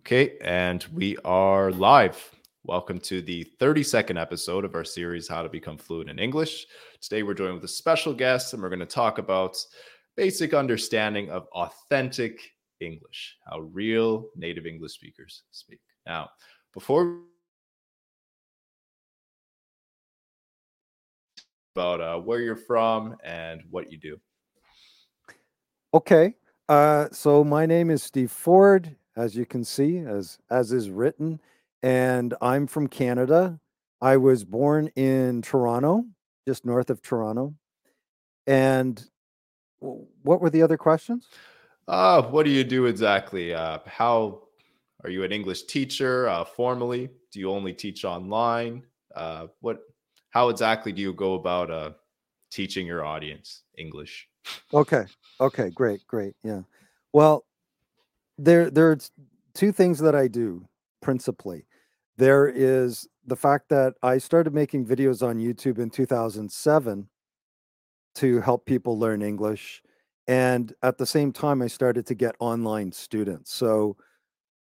Okay, and we are live. Welcome to the 32nd episode of our series, How to Become Fluent in English. Today, we're joined with a special guest, and we're going to talk about basic understanding of authentic English, how real native English speakers speak. Now, before about uh, where you're from and what you do. Okay. Uh, so my name is Steve Ford, as you can see, as as is written, and I'm from Canada. I was born in Toronto, just north of Toronto. And what were the other questions? Uh, what do you do exactly? Uh, how are you an English teacher uh, formally? Do you only teach online? Uh, what? How exactly do you go about uh, teaching your audience English? Okay. Okay, great, great. Yeah. Well, there there's two things that I do principally. There is the fact that I started making videos on YouTube in 2007 to help people learn English. And at the same time, I started to get online students. So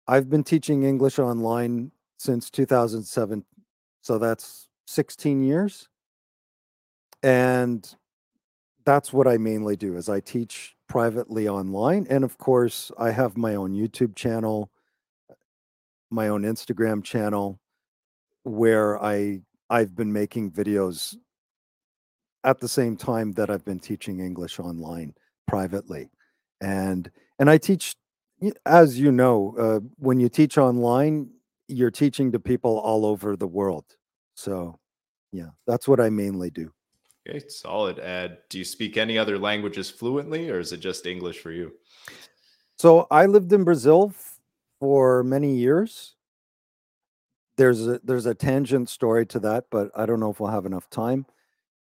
I've been teaching English online since 2007. So that's 16 years. And that's what I mainly do is I teach privately online. And of course, I have my own YouTube channel, my own Instagram channel where I I've been making videos at the same time that I've been teaching English online privately. And and I teach as you know, uh, when you teach online, you're teaching to people all over the world. So, yeah, that's what I mainly do. Okay, solid. And do you speak any other languages fluently, or is it just English for you? So, I lived in Brazil for many years. There's a there's a tangent story to that, but I don't know if we'll have enough time.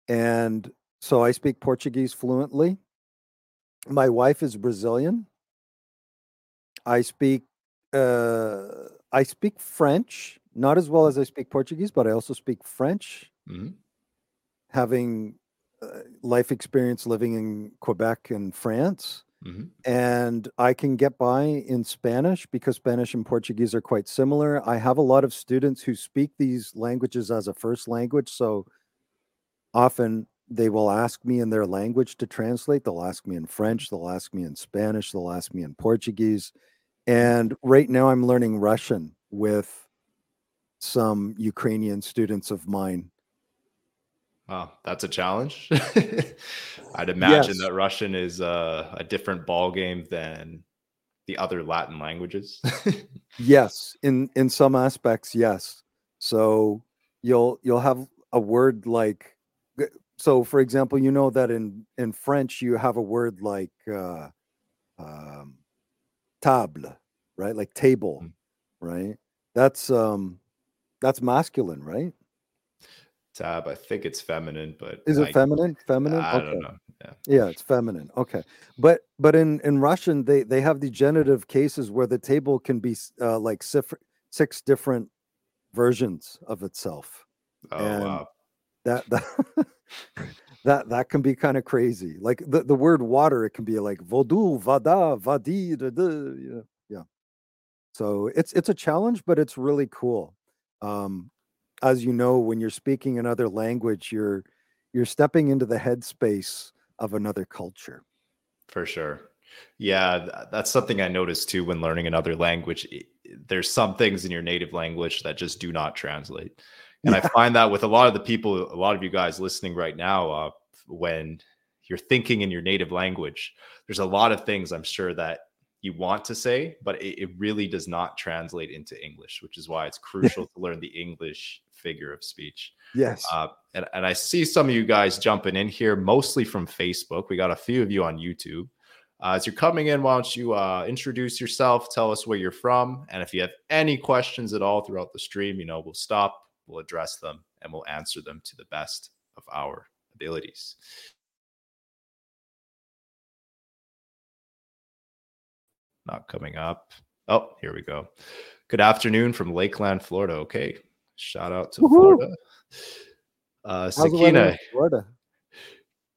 And so I speak Portuguese fluently. My wife is Brazilian. I speak uh I speak French, not as well as I speak Portuguese, but I also speak French, hmm having uh, life experience living in Quebec and France. hmm And I can get by in Spanish because Spanish and Portuguese are quite similar. I have a lot of students who speak these languages as a first language, so often they will ask me in their language to translate. They'll ask me in French, they'll ask me in Spanish, they'll ask me in Portuguese. And right now I'm learning Russian with some Ukrainian students of mine. Wow, that's a challenge. I'd imagine Yes. that Russian is uh, a different ball game than the other Latin languages. Yes, in in some aspects, yes. So you'll you'll have a word like so for example, you know that in in French you have a word like uh um table, right? Like table, Mm. right? That's um that's masculine, right? Tab, I think it's feminine, but Is it I feminine? Feminine? I Okay. don't know. Yeah. Yeah, it's feminine. Okay. But but in in Russian they they have the genitive cases where the table can be uh, like sif- six different versions of itself. Oh And wow. that that that that can be kind of crazy. Like the, the word water, it can be like vodu, vada, vadi, da, da, know, yeah. So it's it's a challenge, but it's really cool. Um, as you know, when you're speaking another language, you're you're stepping into the headspace of another culture. For sure. Yeah, that's something I noticed too when learning another language. There's some things in your native language that just do not translate. And I find that with a lot of the people, a lot of you guys listening right now, uh, when you're thinking in your native language, there's a lot of things I'm sure that you want to say, but it, it really does not translate into English, which is why it's crucial to learn the English figure of speech. Yes. Uh, and, and I see some of you guys jumping in here, mostly from Facebook. We got a few of you on YouTube. Uh, as you're coming in, why don't you uh, introduce yourself, tell us where you're from, and if you have any questions at all throughout the stream, you know, we'll stop, we'll address them, and we'll answer them to the best of our abilities. Not coming up. Oh, here we go. Good afternoon from Lakeland, Florida. Okay. Shout out to Woohoo. Florida. Uh, How's the weather in Sakina, Florida?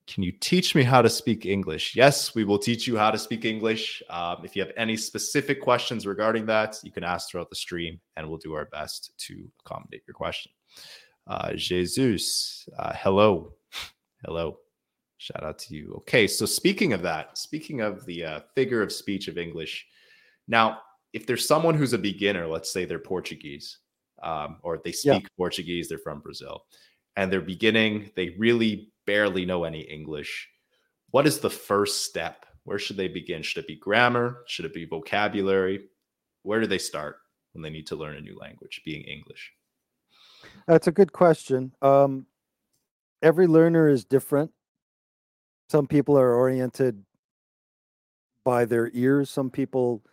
can you teach me how to speak English? Yes, we will teach you how to speak English. Um, if you have any specific questions regarding that, you can ask throughout the stream and we'll do our best to accommodate your question. Uh, Jesus, uh, hello. Hello. Shout out to you. Okay, so speaking of that, speaking of the uh, figure of speech of English, now, if there's someone who's a beginner, let's say they're Portuguese um, or they speak yeah. Portuguese, they're from Brazil, and they're beginning, they really barely know any English. What is the first step? Where should they begin? Should it be grammar? Should it be vocabulary? Where do they start when they need to learn a new language, being English? That's a good question. Um, every learner is different. Some people are oriented by their ears. Some people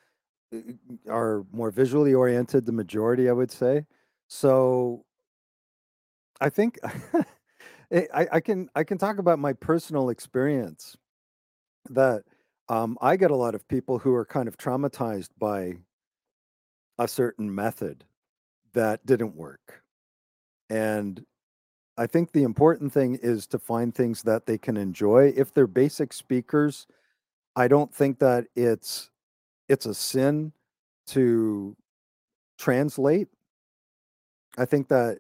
uh, are more visually oriented. The majority, I would say. So, I think I, I can I can talk about my personal experience that um, I get a lot of people who are kind of traumatized by a certain method that didn't work. And I think the important thing is to find things that they can enjoy. If they're basic speakers, I don't think that it's it's a sin to translate. I think that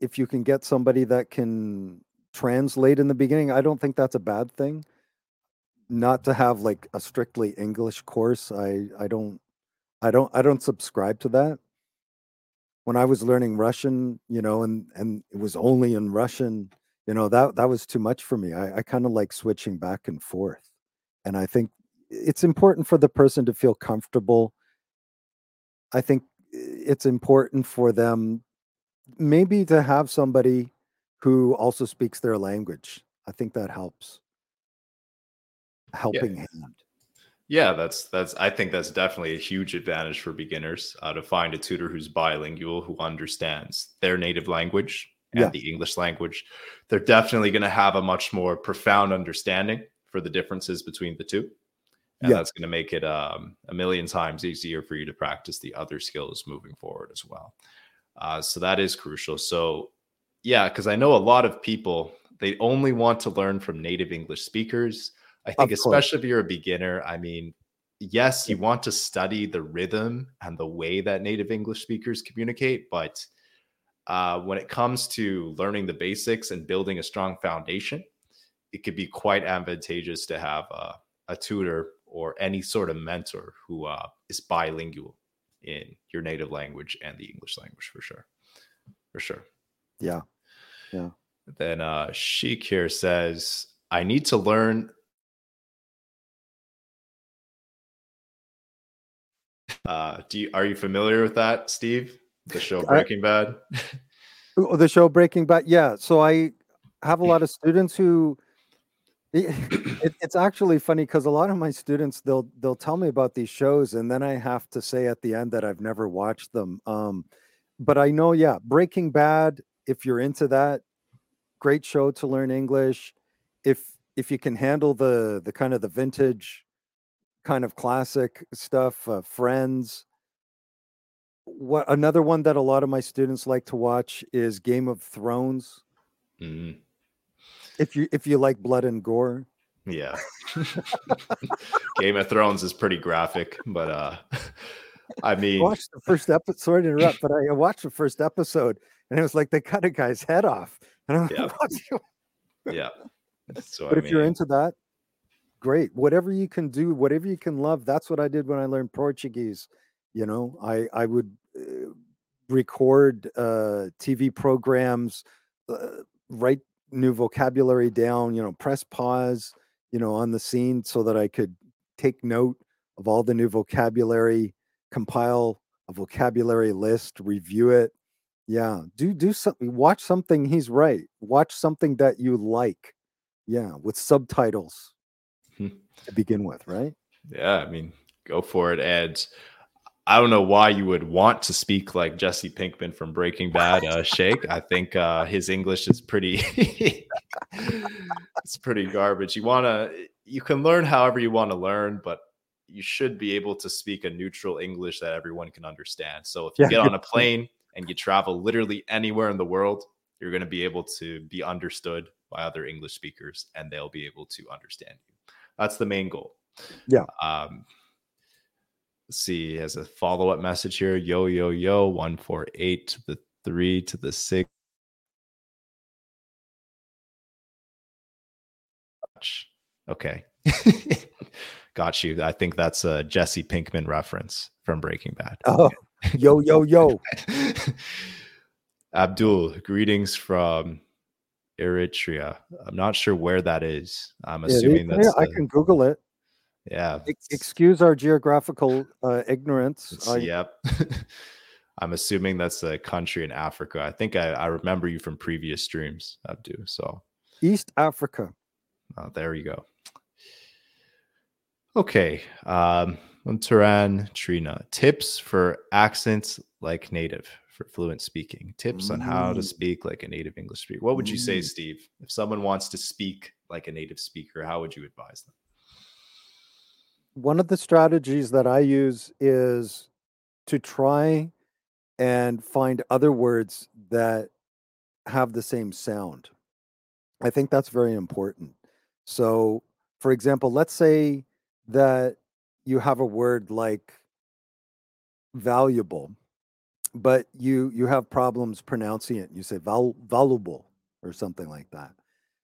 if you can get somebody that can translate in the beginning, I don't think that's a bad thing. Not to have like a strictly English course. I I don't I don't I don't subscribe to that. When I was learning Russian, you know, and and it was only in Russian, you know, that that was too much for me. I, I kind of like switching back and forth. And I think it's important for the person to feel comfortable. I think eh, it's important for them maybe to have somebody who also speaks their language. I think that helps. Helping yeah. hand. Yeah, that's that's. I think that's definitely a huge advantage for beginners uh, to find a tutor who's bilingual, who understands their native language and yeah. the English language. They're definitely going to have a much more profound understanding for the differences between the two, and yeah. that's going to make it um, a million times easier for you to practice the other skills moving forward as well. Uh, so that is crucial. So yeah, because I know a lot of people they only want to learn from native English speakers. I think, especially if you're a beginner, I mean, yes, you want to study the rhythm and the way that native English speakers communicate, but uh, when it comes to learning the basics and building a strong foundation, it could be quite advantageous to have a, a tutor or any sort of mentor who uh, is bilingual in your native language and the English language for sure. For sure. Yeah. Yeah. Then uh Sheik here says, I need to learn uh do you are you familiar with that, Steve? The show Breaking I, Bad? Oh, the show Breaking Bad. Yeah. So I have a lot of students who it, it, it's actually funny because a lot of my students they'll they'll tell me about these shows and then I have to say at the end that I've never watched them. Um, but I know, yeah, Breaking Bad if you're into that, great show to learn English. If if you can handle the the kind of the vintage kind of classic stuff, uh, Friends. What another one that a lot of my students like to watch is Game of Thrones. Mm-hmm. If you if you like blood and gore. Yeah. Game of Thrones is pretty graphic, but uh I mean, I watched the first episode. Sorry to interrupt, but I watched the first episode and it was like they cut a guy's head off. And I'm yeah. Like, yeah. So, but I if mean, you're into that, great. Whatever you can do, whatever you can love. That's what I did when I learned Portuguese. You know, I I would uh, record uh, TV programs, uh, write new vocabulary down. You know, press pause. You know, on the scene so that I could take note of all the new vocabulary, compile a vocabulary list, review it, yeah, do do something. Watch something. He's right. Watch something that you like. Yeah, with subtitles hmm. to begin with, right? Yeah, I mean, go for it. And I don't know why you would want to speak like Jesse Pinkman from Breaking Bad, uh, Sheik. I think uh, his English is pretty. it's pretty garbage. You want to. You can learn however you want to learn, but you should be able to speak a neutral English that everyone can understand. So if you yeah. get on a plane and you travel literally anywhere in the world, you're going to be able to be understood by other English speakers and they'll be able to understand you. That's the main goal. Yeah. Um, see, as a follow up message here yo, yo, yo, 148 to the three to the six. Okay. Got you. I think that's a Jesse Pinkman reference from Breaking Bad. Oh, yo, yo, yo. Abdul, greetings from Eritrea. I'm not sure where that is. I'm assuming yeah, that's. I can Google it. Yeah. Excuse our geographical uh, ignorance. I, yep. I'm assuming that's a country in Africa. I think I, I remember you from previous streams, Abdul. So East Africa. Oh, there you go. Okay. Um, Turan Trina, tips for accents like native for fluent speaking. Tips mm. on how to speak like a native English speaker. What would you say, Steve? If someone wants to speak like a native speaker, how would you advise them? One of the strategies that I use is to try and find other words that have the same sound. I think that's very important. So, for example, let's say that you have a word like valuable, but you you have problems pronouncing it. You say val, valuable or something like that.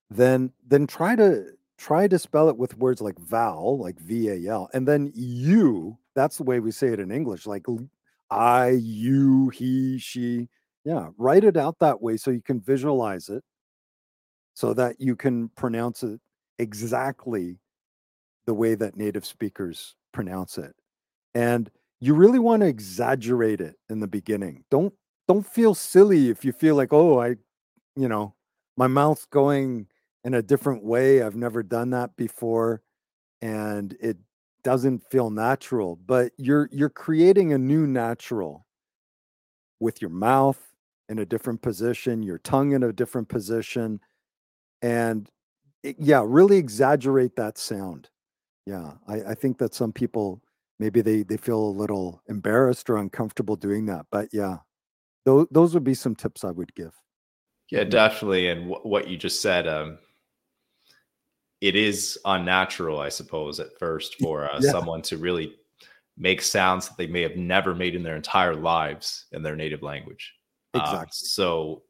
Then then try to try to spell it with words like val, like V A L, and then you. That's the way we say it in English, like I, you, he, she. Yeah, write it out that way so you can visualize it, so that you can pronounce it exactly the way that native speakers pronounce it. And you really want to exaggerate it in the beginning. Don't don't feel silly if you feel like, "Oh, I you know, my mouth's going in a different way. I've never done that before and it doesn't feel natural." But you're you're creating a new natural with your mouth in a different position, your tongue in a different position, and it, yeah, really exaggerate that sound. Yeah, I, I think that some people maybe they they feel a little embarrassed or uncomfortable doing that. But yeah, those those would be some tips I would give. Yeah, definitely. And w- what you just said, um, it is unnatural, I suppose, at first for uh, yeah. someone to really make sounds that they may have never made in their entire lives in their native language. Um, exactly. so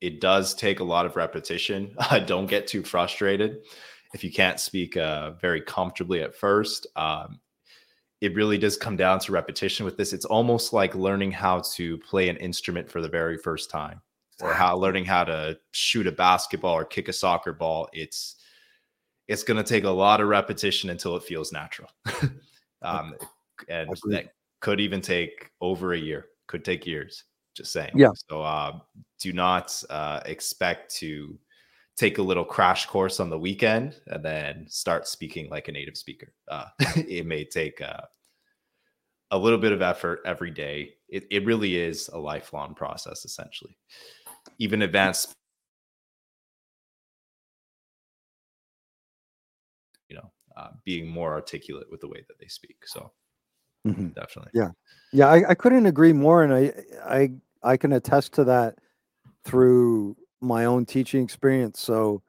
it does take a lot of repetition. don't get too frustrated if you can't speak uh, very comfortably at first. Um, it really does come down to repetition with this. It's almost like learning how to play an instrument for the very first time, or how learning how to shoot a basketball or kick a soccer ball. It's it's going to take a lot of repetition until it feels natural, um, and that could even take over a year. Could take years. Just saying. Yeah. So uh, do not uh, expect to take a little crash course on the weekend and then start speaking like a native speaker. Uh, it may take uh, a little bit of effort every day. It, it really is a lifelong process, essentially. Even advanced, uh, being more articulate with the way that they speak. So, mm-hmm. definitely, yeah, yeah, I, I couldn't agree more, and I, I, I can attest to that through my own teaching experience. So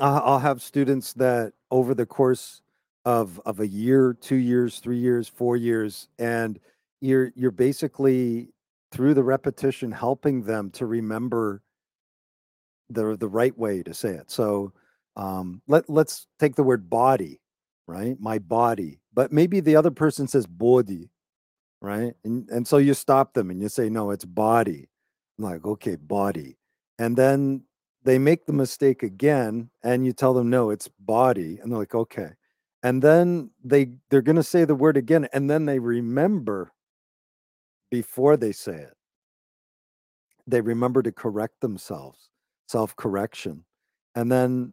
uh, I'll have students that over the course of of a year, two years, three years, four years, and you're you're basically through the repetition helping them to remember the the right way to say it. So um, let let's take the word body, right? My body, but maybe the other person says body, right? And and so you stop them and you say no, it's body I'm like, okay, body. And then they make the mistake again and you tell them no, it's body. And they're like, okay. And then they they're gonna say the word again, and then they remember before they say it. They remember to correct themselves, self-correction. And then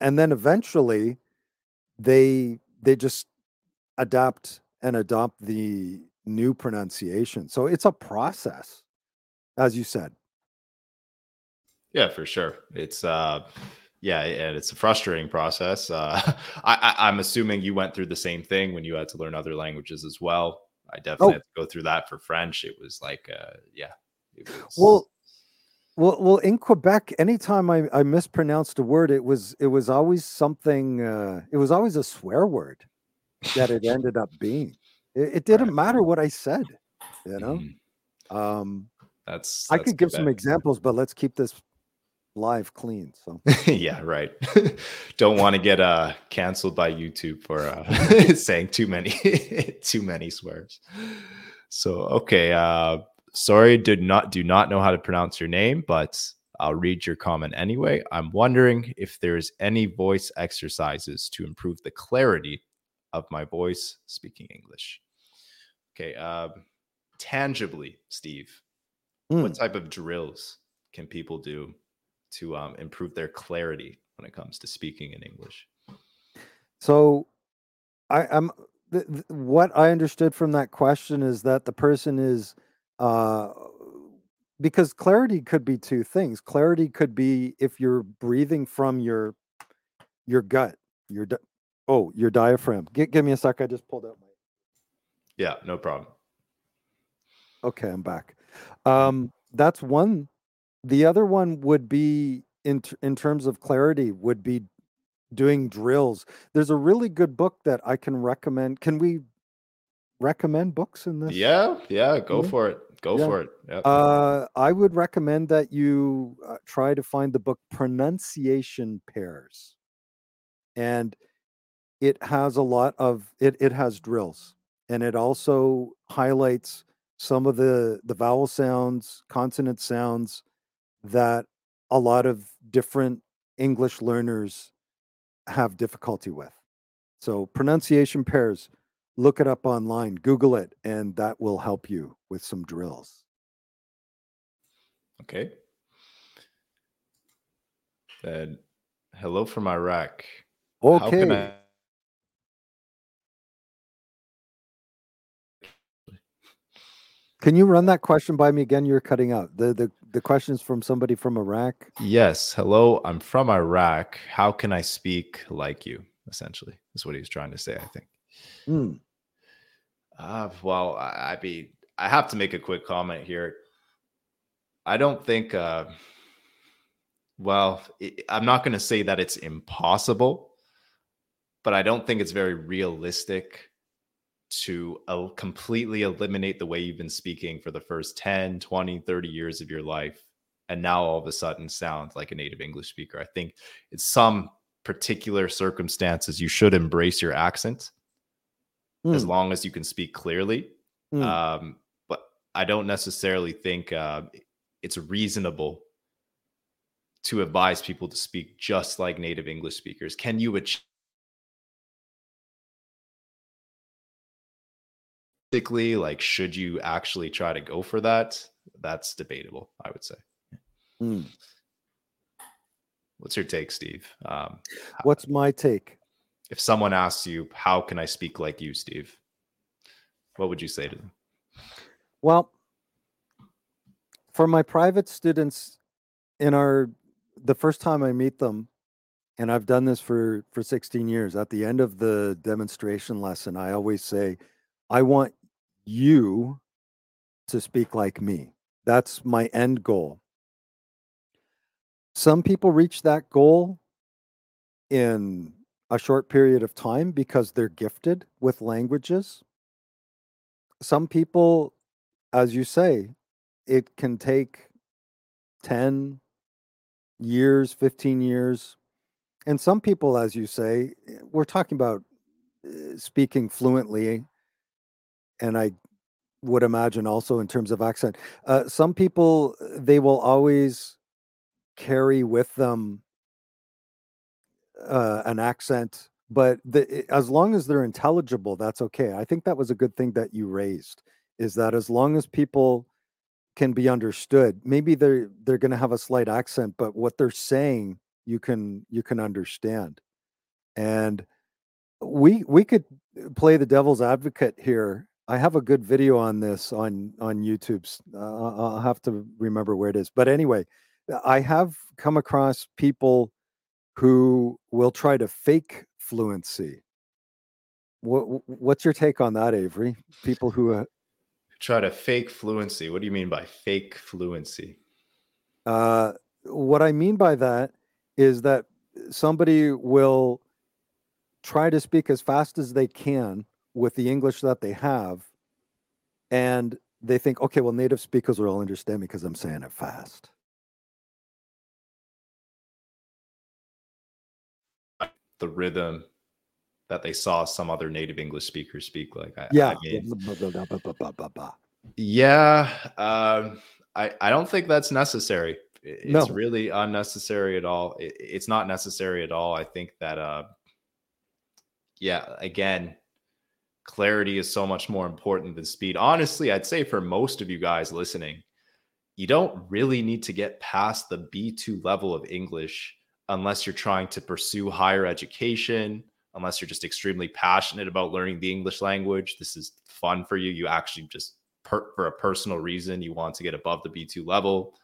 and then eventually they they just adapt and adopt the new pronunciation. So it's a process as you said. Yeah, for sure. It's uh yeah, and it's a frustrating process. Uh I, I am assuming you went through the same thing when you had to learn other languages as well. I definitely oh. had to go through that for French. It was like uh yeah. Was... Well Well, well, in Quebec, anytime I, I mispronounced a word, it was it was always something. Uh, it was always a swear word that it ended up being. It, it didn't Right. matter what I said, you know. Mhm. Um, That's, I could give some examples, but let's keep this live clean. So yeah, right. Don't want to get uh canceled by YouTube for uh saying too many too many swears. So okay, uh sorry, did not do not know how to pronounce your name, but I'll read your comment anyway. I'm wondering if there's any voice exercises to improve the clarity of my voice speaking English. Okay, um tangibly, Steve, Hmm. what type of drills can people do to um, improve their clarity when it comes to speaking in English? So I, I'm th- th- what I understood from that question is that the person is uh because clarity could be two things. Clarity could be if you're breathing from your your gut, your di- oh, your diaphragm. Gi- give me a sec. I just pulled out my Yeah, no problem. Okay, I'm back. Um, that's one. The other one would be in t- in terms of clarity would be doing drills. There's a really good book that I can recommend. Can we recommend books in this? Yeah, yeah, go Yeah. for it. Go Yeah. for it. Yep. Uh, I would recommend that you uh, try to find the book Pronunciation Pairs, and it has a lot of it. It has drills, and it also highlights some of the the vowel sounds, consonant sounds that a lot of different English learners have difficulty with. So pronunciation pairs, look it up online, Google it, and that will help you with some drills. okay. Then, hello from Iraq. How can Okay. I? Can you run that question by me again? You're cutting out. The the the question is from somebody from Iraq. Yes, hello. I'm from Iraq. How can I speak like you? Essentially, is what he was trying to say. I think. Hmm. Uh, well, I, I mean, I have to make a quick comment here. I don't think, uh, well, i I'm not going to say that it's impossible, but I don't think it's very realistic to uh, completely eliminate the way you've been speaking for the first 10, 20, 30 years of your life. And now all of a sudden sound like a native English speaker. I think in some particular circumstances, you should embrace your accent as Hmm. long as you can speak clearly. Hmm. Um, but I don't necessarily think uh, it's reasonable to advise people to speak just like native English speakers. Can you achieve? Like, should you actually try to go for that? That's debatable, I would say. Hmm. What's your take, Steve? Um, What's my take? If someone asks you, How can I speak like you, Steve? What would you say to them? Well, for my private students in our the first time I meet them, and I've done this for for 16 years, at the end of the demonstration lesson, I always say, I want you to speak like me. That's my end goal. Some people reach that goal in a short period of time because they're gifted with languages. Some people, as you say, it can take 10 years, 15 years. And some people, as you say, eh, we're talking about uh, speaking fluently. And I would imagine also in terms of accent. Uh, some people, they will always carry with them uh, an accent, but the, as long as they're intelligible, that's okay. I think that was a good thing that you raised is that as long as people can be understood, maybe they're they're going to have a slight accent, but what they're saying you can you can understand. And we we could play the devil's advocate here. I have a good video on this on on YouTube's. Uh, I'll have to remember where it is. But anyway, I have come across people who will try to fake fluency. What what's your take on that, Avery? People who uh, Try to fake fluency. What do you mean by fake fluency? Uh, what I mean by that is that somebody will try to speak as fast as they can with the English that they have, and they think, okay, well, native speakers will all understand me because I'm saying it fast. The rhythm that they saw some other native English speakers speak like. I, yeah. I mean, yeah. Um, I, I don't think that's necessary. It's no. really unnecessary at all. It, it's not necessary at all. I think that, uh, yeah, again, clarity is so much more important than speed. Honestly, I'd say for most of you guys listening, you don't really need to get past the B2 level of English unless you're trying to pursue higher education, unless you're just extremely passionate about learning the English language. This is fun for you. You actually just, per, for a personal reason, you want to get above the B2 level.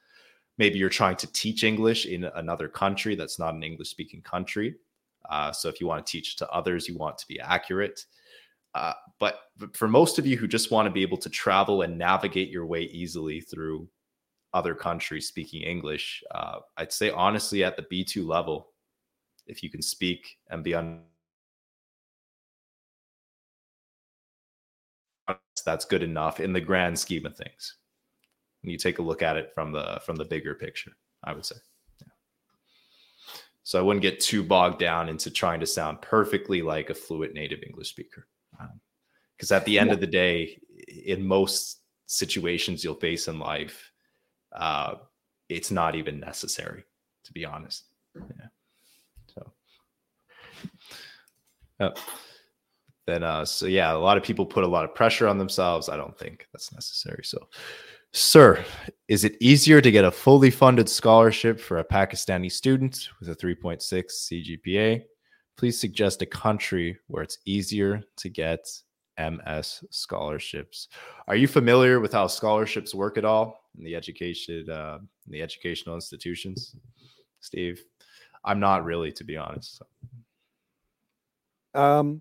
Maybe you're trying to teach English in another country that's not an English speaking country. Uh, so if you want to teach to others, you want to be accurate. Uh, but for most of you who just want to be able to travel and navigate your way easily through other countries speaking English, uh, I'd say honestly at the B2 level, if you can speak and be on that's good enough in the grand scheme of things. When you take a look at it from the from the bigger picture, I would say. Yeah. So I wouldn't get too bogged down into trying to sound perfectly like a fluent native English speaker. Because um, at the end yeah. of the day, in most situations you'll face in life, uh, it's not even necessary, to be honest. Yeah. So. Uh, then uh so yeah a lot of people put a lot of pressure on themselves i don't think that's necessary so sir is it easier to get a fully funded scholarship for a pakistani student with a 3.6 cgpa please suggest a country where it's easier to get ms scholarships are you familiar with how scholarships work at all in the education uh, the educational institutions steve i'm not really to be honest um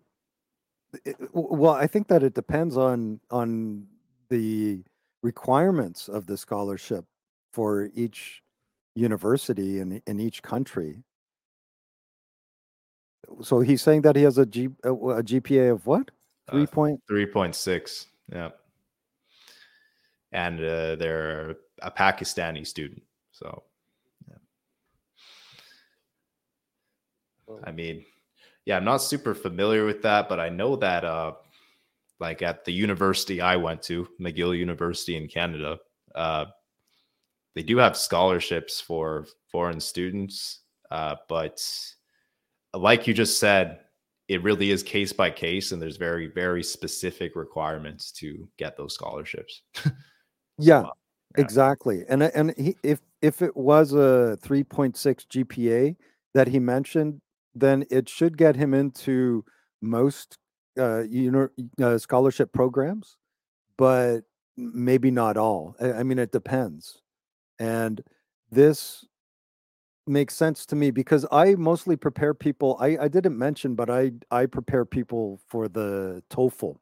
it, well, I think that it depends on on the requirements of the scholarship for each university in in each country. So he's saying that he has a G a, a GPA of what? Three uh, point three point six. Yeah, and uh, they're a Pakistani student. So, yeah. I mean, yeah, I'm not super familiar with that, but I know that uh like at the university I went to, McGill University in Canada, uh they do have scholarships for foreign students. Uh, but like you just said, it really is case by case, and there's very, very specific requirements to get those scholarships. yeah, yeah, exactly. And and he, if if it was a 3.6 GPA that he mentioned, then it should get him into most uh, you know uh, scholarship programs, but maybe not all. I, I mean, it depends. And this makes sense to me because I mostly prepare people. I, I didn't mention, but I I prepare people for the TOEFL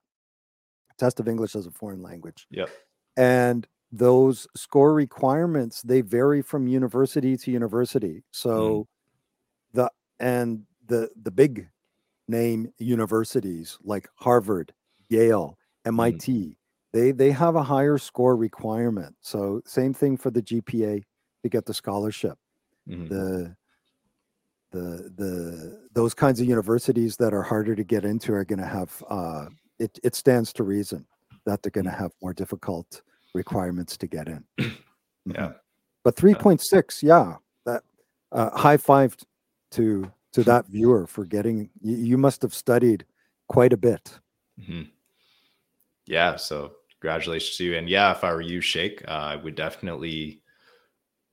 test of English as a foreign language. Yep. And those score requirements they vary from university to university. So mm and the the big name universities like Harvard, Yale, MIT, mm. they they have a higher score requirement. So same thing for the GPA to get the scholarship. Mm. The the the those kinds of universities that are harder to get into are going to have uh, it. It stands to reason that they're going to mm. have more difficult requirements to get in. yeah, mm-hmm. but three point six, yeah, that uh, high five to to that viewer for getting you, you must have studied quite a bit mm-hmm. yeah so congratulations to you and yeah if i were you shake uh, i would definitely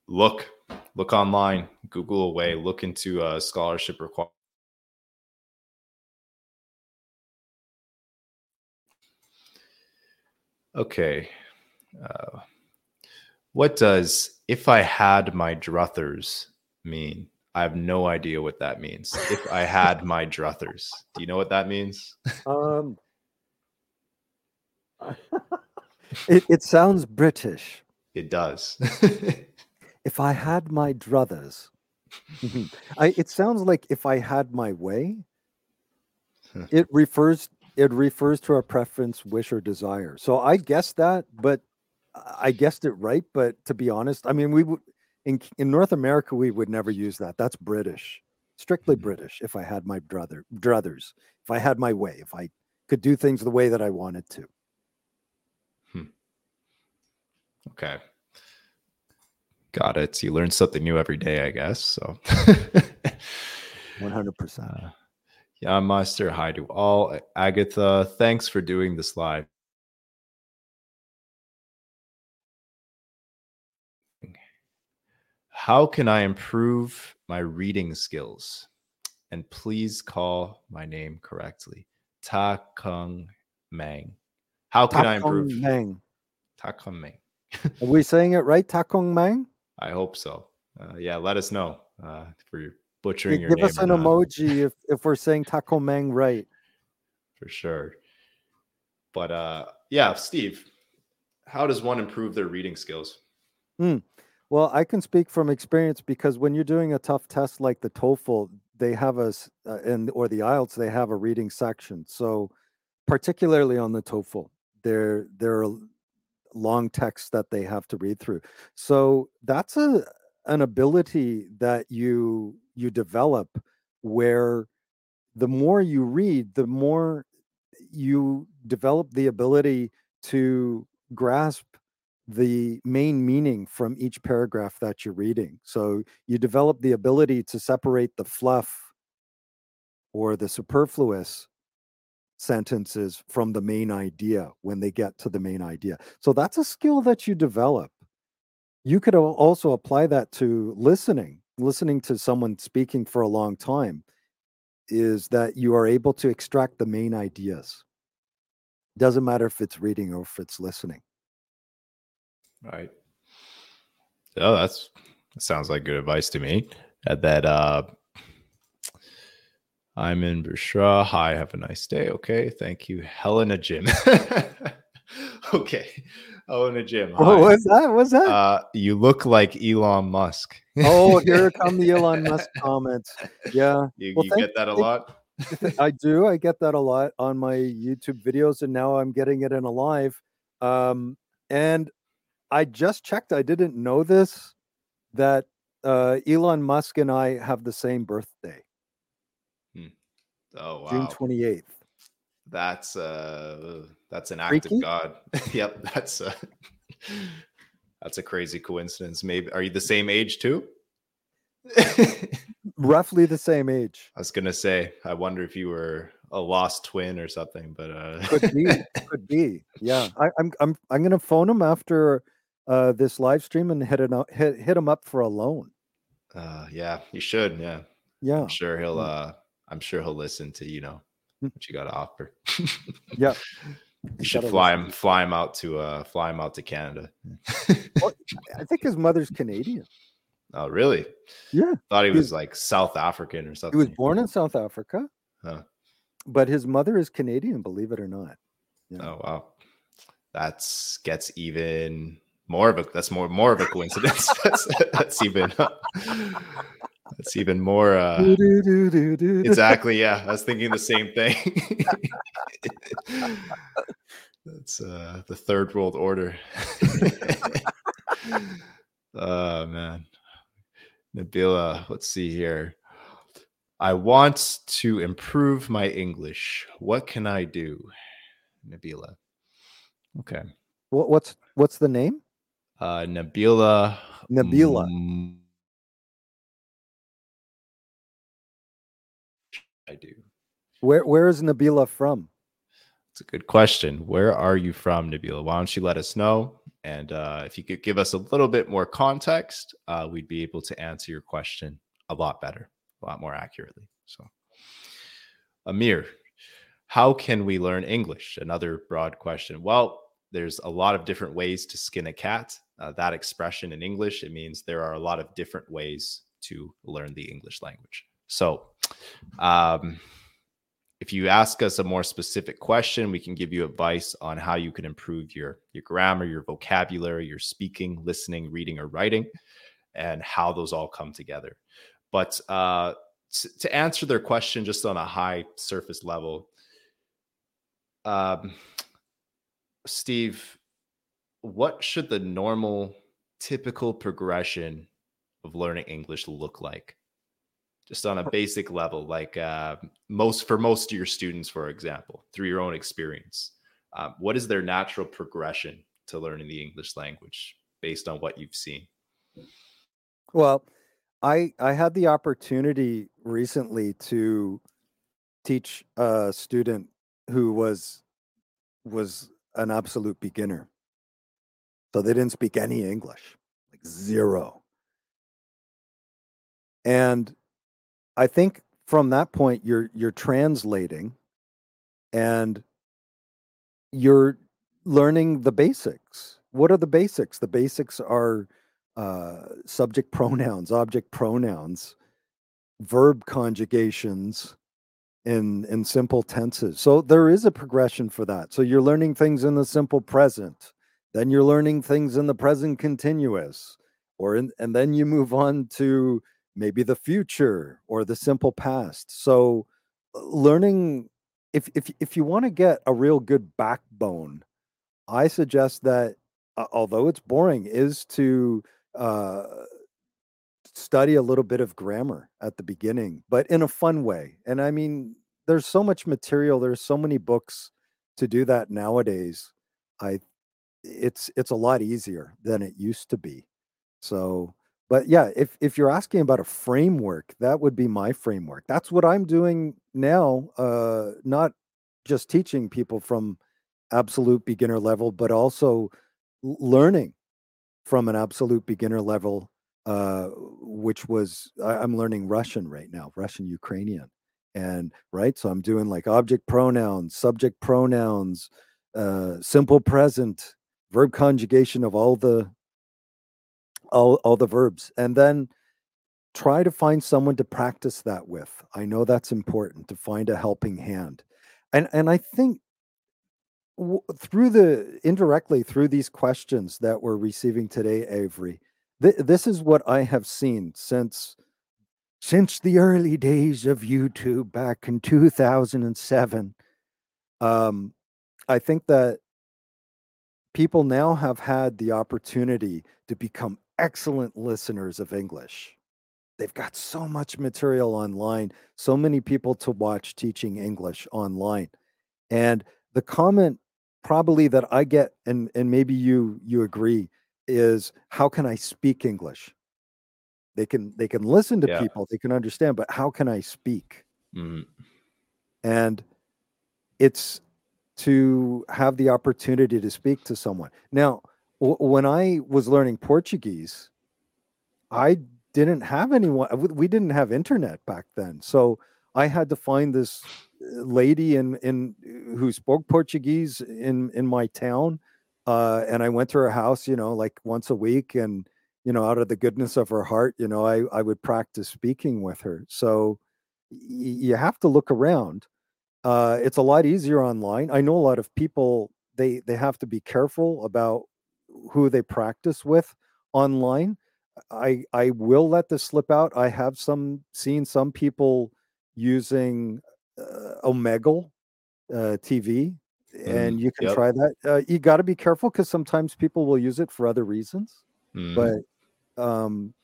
look look online google away look into a scholarship requirement okay uh, what does if i had my druthers mean I have no idea what that means. If I had my druthers, do you know what that means? Um, it, it sounds British. It does. if I had my druthers, I, it sounds like if I had my way. it refers it refers to a preference, wish, or desire. So I guessed that, but I guessed it right. But to be honest, I mean, we would in in North America we would never use that. That's British, strictly Mhm. British. If I had my brother druthers, if I had my way, if I could do things the way that I wanted to. Hmm. Okay. Got it. You learn something new every day, I guess. So, One hundred percent. Yeah, Master. Hi to all. Agatha, thanks for doing this live. How can I improve my reading skills? And please call my name correctly. Ta Kung Mang. How can I improve? Mang. Ta Kung Mang. Are we saying it right? Takong Mang? I hope so. Uh, yeah, let us know uh, for your butchering your Give us an emoji if, if we're saying Takong Mang right. for sure. But uh, yeah, Steve, how does one improve their reading skills? Hmm. Well, I can speak from experience because when you're doing a tough test like the TOEFL, they have a s- uh, and or the IELTS, they have a reading section. So, particularly on the TOEFL, there there are long texts that they have to read through. So that's a an ability that you you develop where the more you read, the more you develop the ability to grasp the main meaning from each paragraph that you're reading. So you develop the ability to separate the fluff or the superfluous sentences from the main idea when they get to the main idea. So that's a skill that you develop. You could also apply that to listening, listening to someone speaking for a long time is that you are able to extract the main ideas. Doesn't matter if it's reading or if it's listening. Right. Oh, that's that sounds like good advice to me. That uh I'm in Bushra. Hi, have a nice day. Okay, thank you. Helena Jim. okay. Helena Jim. What hi. What was that? What's that? Uh, you look like Elon Musk. oh, here come the Elon Musk comments. Yeah, You, Well, you thank- get that a lot? I do. I get that a lot on my YouTube videos, and now I'm getting it in a live. Um, and I just checked. I didn't know this that uh, Elon Musk and I have the same birthday, Oh wow. June 28th. That's uh that's an act Freaky? of God. yep, that's uh that's a crazy coincidence. Maybe are you the same age too? Roughly the same age. I was gonna say, I wonder if you were a lost twin or something, but uh Could be. could be. Yeah. I, I'm. I'm. I'm gonna phone him after uh, this live stream and hit hit hit him up for a loan. uh yeah, you should, yeah. Yeah. I'm sure he'll uh I'm sure he'll listen to, you know. What you gotta offer. Yeah. You should fly him fly him out to uh fly him out to Canada. I think his mother's Canadian. oh really? Yeah. Thought he He was was- like South African or something. He was born in South Africa, Huh. but his mother is Canadian, believe it or not. Yeah. Oh wow, that's gets even more of a that's more more of a coincidence. that's that's even that's even more. Uh, exactly. Yeah, I was thinking the same thing. that's uh, the third world order. oh man, Nabila. Let's see here. I want to improve my English. What can I do? Nabila. Okay. What, what's what's the name? Uh Nabila. Nabila. Mm, I do. Where where is Nabila from? It's a good question. Where are you from, Nabila? Why don't you let us know? And uh, if you could give us a little bit more context, uh, we'd be able to answer your question a lot better, a lot more accurately. So, Amir, how can we learn English? Another broad question. Well, there's a lot of different ways to skin a cat. Uh, that expression in English, it means there are a lot of different ways to learn the English language. So, um, if you ask us a more specific question, we can give you advice on how you can improve your your grammar, your vocabulary, your speaking, listening, reading, or writing. and how those all come together. But uh, to, to answer their question just on a high surface level, um, Steve, what should the normal, typical progression of learning English look like? Just on a basic level, like uh, most for most of your students, for example, through your own experience, uh, what is their natural progression to learning the English language based on what you've seen? Well, I I had the opportunity recently to teach a student who was was an absolute beginner. So they didn't speak any English, like zero. And I think from that point you're you're translating and you're learning the basics. What are the basics? The basics are uh, subject pronouns, object pronouns, verb conjugations in in simple tenses. So there is a progression for that. So you're learning things in the simple present, then you're learning things in the present continuous, or in, and then you move on to maybe the future or the simple past. So learning if if if you want to get a real good backbone, I suggest that uh, although it's boring is to uh, study a little bit of grammar at the beginning, but in a fun way. And I mean, there's so much material, there's so many books to do that nowadays. I it's it's a lot easier than it used to be. So, but yeah, if if you're asking about a framework, that would be my framework. That's what I'm doing now, uh not just teaching people from absolute beginner level, but also learning from an absolute beginner level, uh, which was I, I'm learning Russian right now, Russian Ukrainian, and right. So I'm doing like object pronouns, subject pronouns, uh, simple present, verb conjugation of all the all all the verbs, and then try to find someone to practice that with. I know that's important to find a helping hand, and and I think through the indirectly through these questions that we're receiving today, Avery, th- this is what I have seen since since the early days of YouTube back in 2007. Um, I think that people now have had the opportunity to become excellent listeners of English. They've got so much material online, so many people to watch teaching English online. And the comment probably that I get, and and maybe you you agree, is how can I speak English? They can they can listen to yeah. people, they can understand, but how can I speak? Mm. And it's to have the opportunity to speak to someone. Now, when I was learning Portuguese, I didn't have anyone. We didn't have internet back then, so I had to find this lady in in who spoke Portuguese in in my town, uh, and I went to her house, you know, like once a week, and you know, out of the goodness of her heart, you know, I I would practice speaking with her. So y- you have to look around. Uh, it's a lot easier online. I know a lot of people they they have to be careful about who they practice with online. I I will let this slip out. I have some seen some people using uh, Omegle uh, TV, mm, and you can yep. try that. Uh, you got to be careful because sometimes people will use it for other reasons. Mm. But um,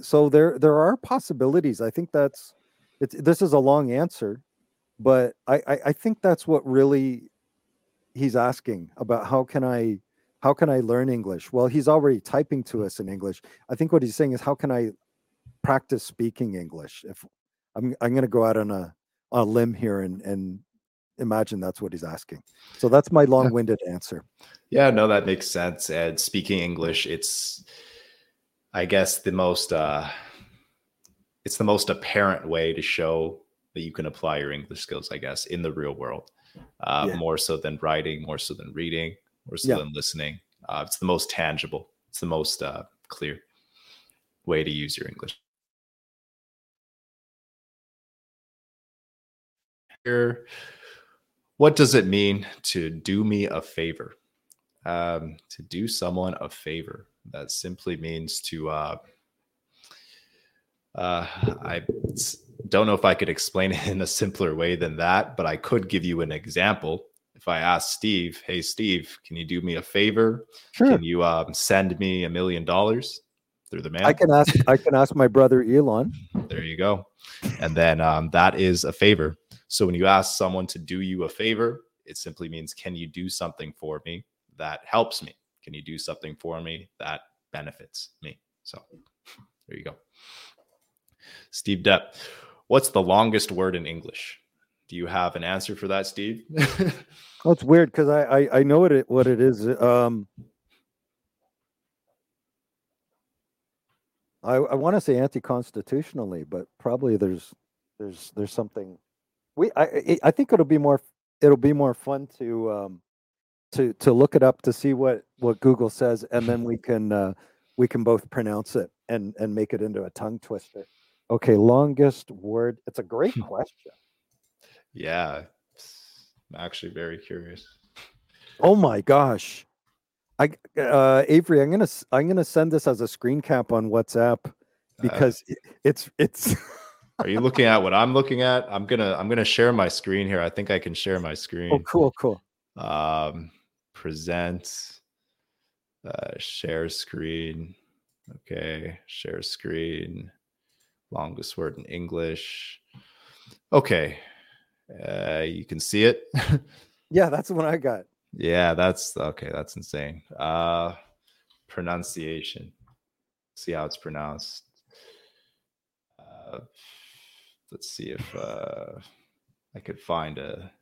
so there there are possibilities. I think that's it's, this is a long answer, but I, I I think that's what really he's asking about how can I how can I learn English? Well, he's already typing to us in English. I think what he's saying is how can I practice speaking English? If I'm I'm going to go out on a on a limb here and and imagine that's what he's asking. So that's my long-winded answer. Yeah, no, that makes sense. And speaking English, it's I guess the most uh it's the most apparent way to show that you can apply your English skills, I guess, in the real world. Uh, yeah. more so than writing, more so than reading, more so yeah. than listening. Uh, it's the most tangible. It's the most uh, clear way to use your English. here. What does it mean to do me a favor? Um, to do someone a favor. That simply means to uh, Uh, I don't know if I could explain it in a simpler way than that, but I could give you an example. If I ask Steve, "Hey Steve, can you do me a favor? Sure. Can you um, send me a million dollars through the mail?" I can ask. I can ask my brother Elon. There you go. And then um, that is a favor. So when you ask someone to do you a favor, it simply means, "Can you do something for me that helps me? Can you do something for me that benefits me?" So there you go. Steve Depp, what's the longest word in English? Do you have an answer for that, Steve? Oh, it's weird because I, I I know what it what it is. Um, I I want to say anti-constitutionally, but probably there's there's there's something. We I I- I think it'll be more it'll be more fun to um to to look it up to see what what Google says, and then we can uh, we can both pronounce it and and make it into a tongue twister. Okay, longest word. It's a great question. Yeah. I'm actually very curious. Oh my gosh. I uh Avery, I'm gonna I'm gonna send this as a screen cap on WhatsApp Uh, because i- it's it's are you looking at what I'm looking at? I'm gonna I'm gonna share my screen here. I think I can share my screen. oh cool cool. Um, present, uh, share screen. Okay, share screen. Longest word in English. Okay, uh, you can see it. Yeah, that's the one I got. yeah, that's okay. That's insane. Uh, pronunciation. See how it's pronounced. Uh, let's see if uh, I could find a.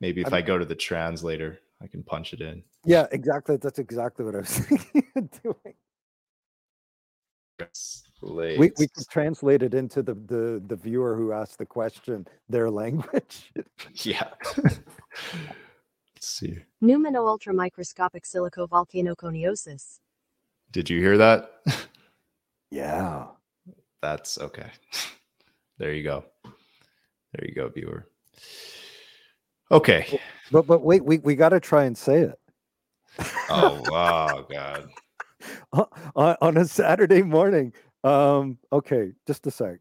Maybe if I'm- I go to the translator, I can punch it in. Yeah, exactly. That's exactly what I was thinking of doing. We we Translate. could translate it into the the the viewer who asked the question their language. Yeah. Let's see. Pneumano ultramicroscopic silicovolcanoconiosis. Did you hear that? yeah. That's okay. There you go. There you go, viewer. Okay. But but wait, we, we gotta try and say it. Oh wow, God. on, on a Saturday morning. Um, okay, just a sec.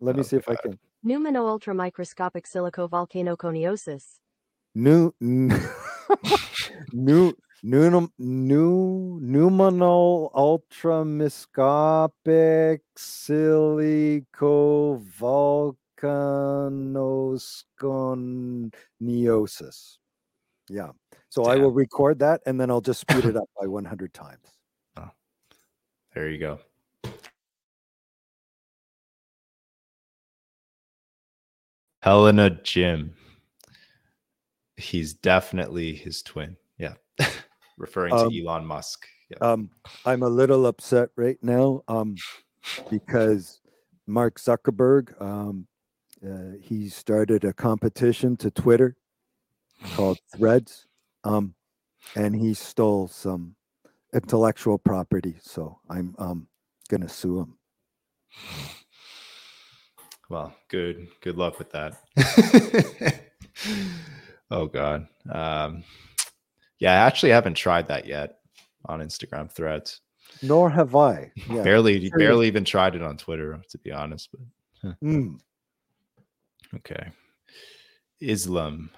Let me Oh, see if I God. can. Pneumano ultramicroscopic silicovolcanoconiosis. New, n- new, new, new, pneumonal ultramiscopic silicovolcanosconiosis. Yeah. So I will record that and then I'll just speed it up by 100 times. Oh. There you go. Helena Jim. He's definitely his twin. Yeah. Referring to Um, Elon Musk. Yeah. Um, I'm a little upset right now um, because Mark Zuckerberg um, uh, he started a competition to Twitter called Threads, um, and he stole some intellectual property. So I'm um, gonna sue him. Well, good good luck with that. oh god. Um yeah, I actually haven't tried that yet on Instagram threads. Nor have I. Yeah. barely barely even tried it on Twitter, to be honest. But Mm. okay. Islam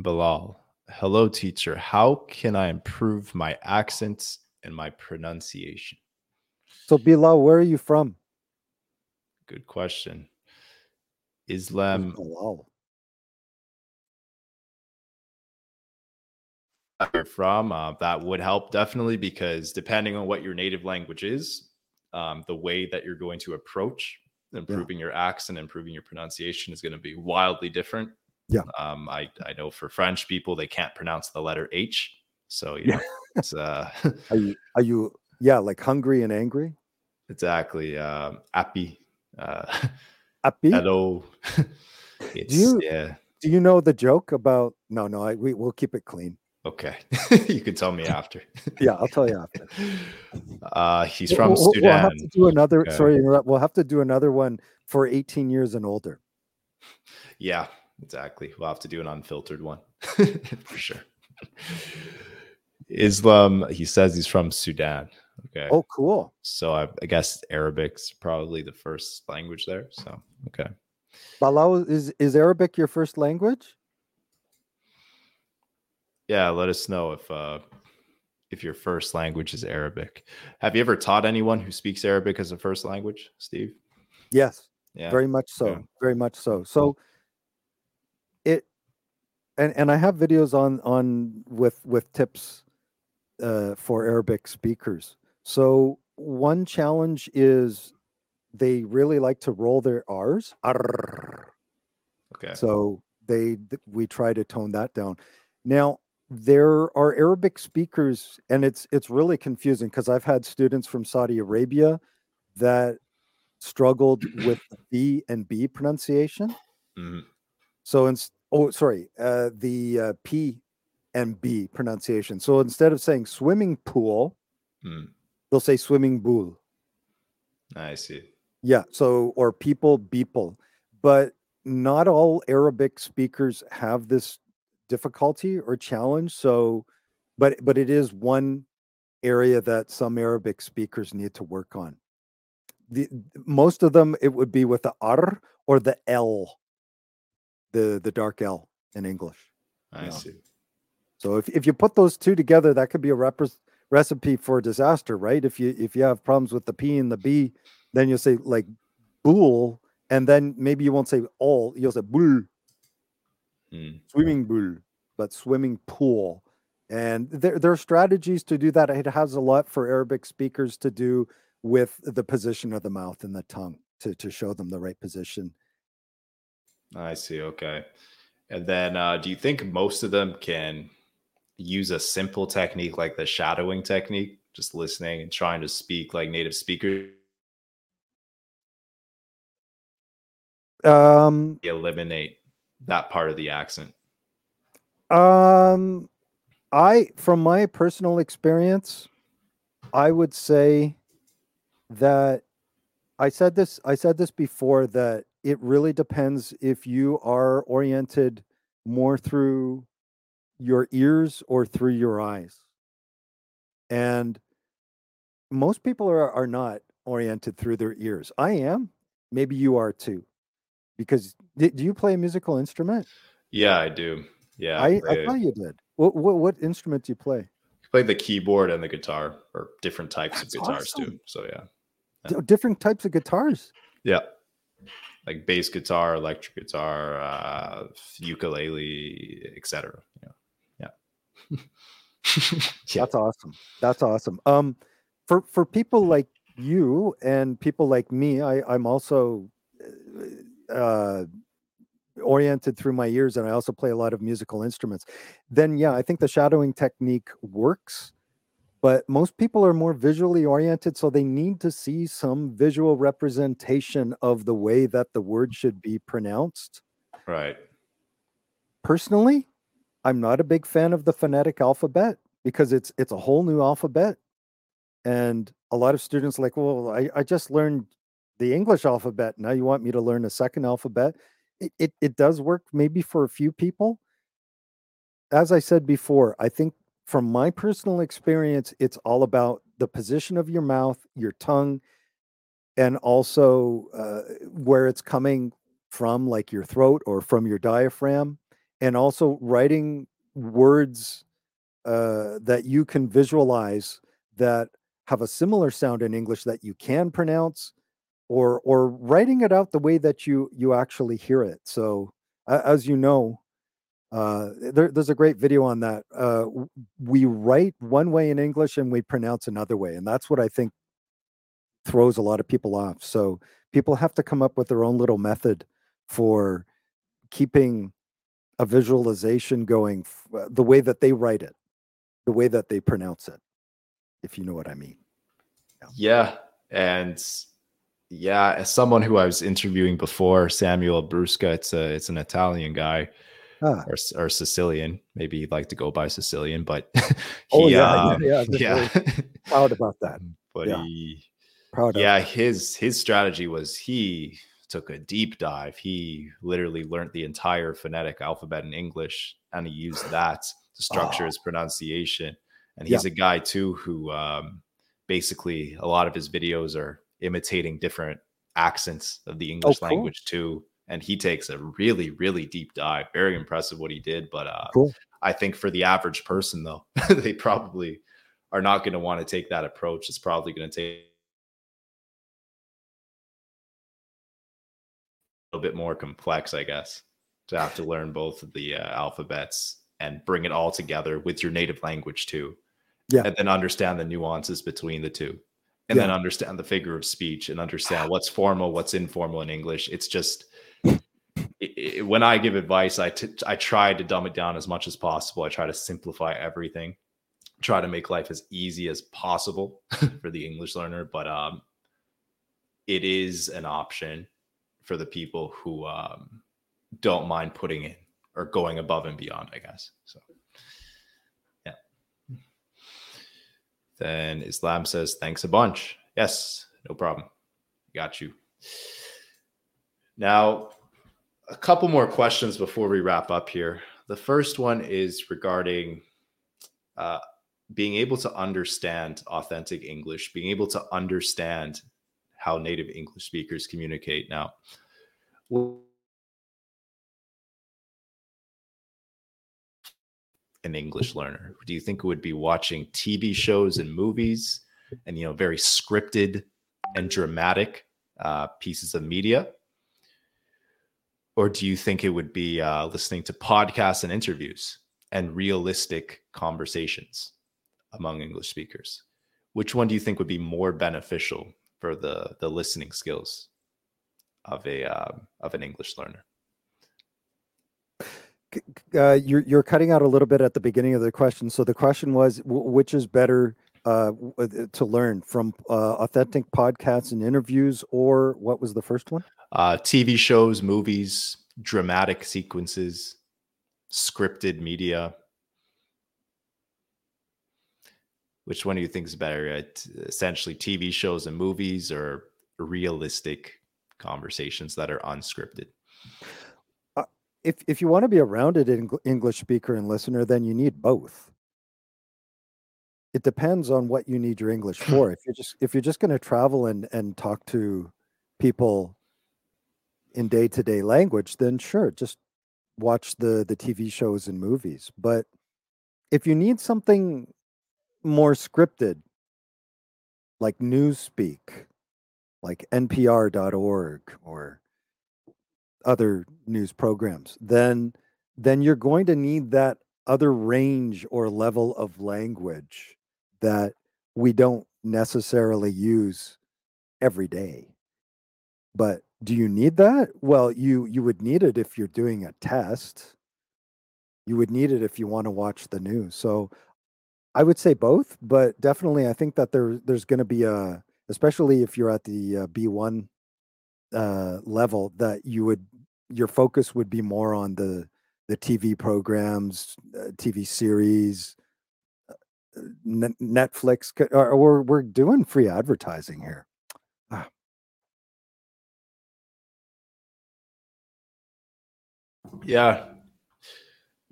Bilal. Hello, teacher. How can I improve my accents and my pronunciation? So Bilal, where are you from? Good question. Islam Bilal? where you're from, uh, that would help definitely because depending on what your native language is, um, the way that you're going to approach improving your accent, improving your pronunciation is going to be wildly different. Yeah. Um, I I know for French people they can't pronounce the letter H, so you Yeah. know, it's uh Are you? Are you? Yeah, like hungry and angry. exactly um, happy. Uh, Happy? hello. it's you- yeah. Do you know the joke about? No, no. I, we we'll keep it clean. Okay, you can tell me after. Yeah, I'll tell you after. Uh, he's from we'll, we'll Sudan. have to do another. Okay. Sorry, we'll have to do another one for 18 years and older. Yeah, exactly. We'll have to do an unfiltered one for sure. Islam, he says he's from Sudan. Okay. Oh, cool. So I, I guess Arabic's probably the first language there. So okay. Bilal is is Arabic your first language? Yeah, let us know if uh if your first language is Arabic. Have you ever taught anyone who speaks Arabic as a first language, Steve? Yes, Yeah. very much so. Yeah. Very much so. So it and and I have videos on on with with tips uh for Arabic speakers. So one challenge is they really like to roll their R's. Arr. okay. So they we try to tone that down. Now there are Arabic speakers, and it's it's really confusing because I've had students from Saudi Arabia that struggled with the V and B pronunciation. Mhm. So in oh sorry, uh, the uh, P and B pronunciation. So instead of saying swimming pool, Mm, they'll say swimming pool. I see. Yeah. So, or people, people, but not all Arabic speakers have this difficulty or challenge. So, but but it is one area that some Arabic speakers need to work on. The most of them it would be with the r or the l, the the dark L in English. I see. So if, if you put those two together, that could be a repres recipe for disaster, right? If you if you have problems with the P and the B, then you'll say like bool, and then maybe you won't say all, you'll say bull, Mm, swimming pool, but swimming pool. And there, there are strategies to do that. It has a lot for Arabic speakers to do with the position of the mouth and the tongue to, to show them the right position. I see. Okay. And then uh do you think most of them can use a simple technique like the shadowing technique, just listening and trying to speak like native speakers? Um, eliminate that part of the accent. Um, I, from my personal experience, I would say that I said this. I said this before that it really depends if you are oriented more through your ears or through your eyes, and most people are are not oriented through their ears. I am. Maybe you are too, because do you play a musical instrument? Yeah, I do. Yeah. I, I play- thought you did. What, what what instrument do you play? play the keyboard and the guitar or different types That's of guitars too. So yeah. D- Different types of guitars. Yeah. Like bass guitar, electric guitar, uh ukulele, etc. Yeah. Yeah. That's awesome. That's awesome. Um, for for people like you and people like me, I I'm also uh oriented through my ears and I also play a lot of musical instruments. Then yeah, I think the shadowing technique works. But most people are more visually oriented, so they need to see some visual representation of the way that the word should be pronounced. Right. personally i'm not a big fan of the phonetic alphabet because it's it's a whole new alphabet. And a lot of students like well i, I just learned the english alphabet. Now you want me to learn a second alphabet? It, it, it does work maybe for a few people. As i said before i think from my personal experience it's all about the position of your mouth your tongue and also uh, where it's coming from like your throat or from your diaphragm and also writing words uh, that you can visualize that have a similar sound in English that you can pronounce, or or writing it out the way that you you actually hear it. So a- as you know, uh, there, there's a great video on that. Uh, we write one way in English and we pronounce another way, and that's what I think throws a lot of people off. So people have to come up with their own little method for keeping a visualization going f- uh, the way that they write it, the way that they pronounce it, if you know what I mean. Yeah. And yeah, as someone who I was interviewing before, Samuel Brusca, it's a it's an Italian guy Ah. or, or Sicilian. Maybe he'd like to go by Sicilian, but Oh, yeah, um, yeah, yeah, yeah. Proud about that. but Yeah. he Proud yeah his his strategy was he took a deep dive he literally learned the entire phonetic alphabet in english and he used that to structure Oh. his pronunciation and Yeah. he's a guy too who um basically a lot of his videos are imitating different accents of the English cool. language too. And he takes a really, really deep dive. Very impressive what he did. But uh, Cool. I think for the average person, though, they probably are not going to want to take that approach. It's probably going to take little bit more complex, I guess, to have to learn both of the uh, alphabets and bring it all together with your native language too. Yeah. And then understand the nuances between the two. And Yeah. then understand the figure of speech and understand what's formal, what's informal in English. It's just i i when I give advice, I t- I try to dumb it down as much as possible. I try to simplify everything, try to make life as easy as possible for the English learner. But um, it is an option for the people who um, don't mind putting in or going above and beyond, I guess. So, yeah. Then Islam says, thanks a bunch. Yes, no problem. Got you. Now, a couple more questions before we wrap up here. The first one is regarding uh, being able to understand authentic English, being able to understand how native English speakers communicate. Now, an English learner, do you think it would be watching TV shows and movies and, you know, very scripted and dramatic uh, pieces of media? Or do you think it would be uh, listening to podcasts and interviews and realistic conversations among English speakers? Which one do you think would be more beneficial for the the listening skills of a um of an English learner? Uh, you're you're cutting out a little bit at the beginning of the question. So the question was, w- which is better uh, w- uh, to learn from uh, authentic podcasts and interviews, or what was the first one? Uh, TV shows, movies, dramatic sequences, scripted media. Which one do you think is better? Uh, t- essentially, TV shows and movies, or realistic conversations that are unscripted? If if you want to be a rounded Eng- English speaker and listener, then you need both. It depends on what you need your English for. If you're just if you're just going to travel and and talk to people in day to day language, then sure, just watch the the TV shows and movies. But if you need something more scripted, like Newspeak, like NPR.org or other news programs, then then you're going to need that other range or level of language that we don't necessarily use every day. But do you need that? Well, you you would need it if you're doing a test. You would need it if you want to watch the news. So I would say both, but definitely I think that there there's going to be a especially if you're at the uh, B1 uh, level that you would your focus would be more on the the TV programs, uh, TV series, uh, Net- Netflix. Or, we're we're doing free advertising here. Yeah.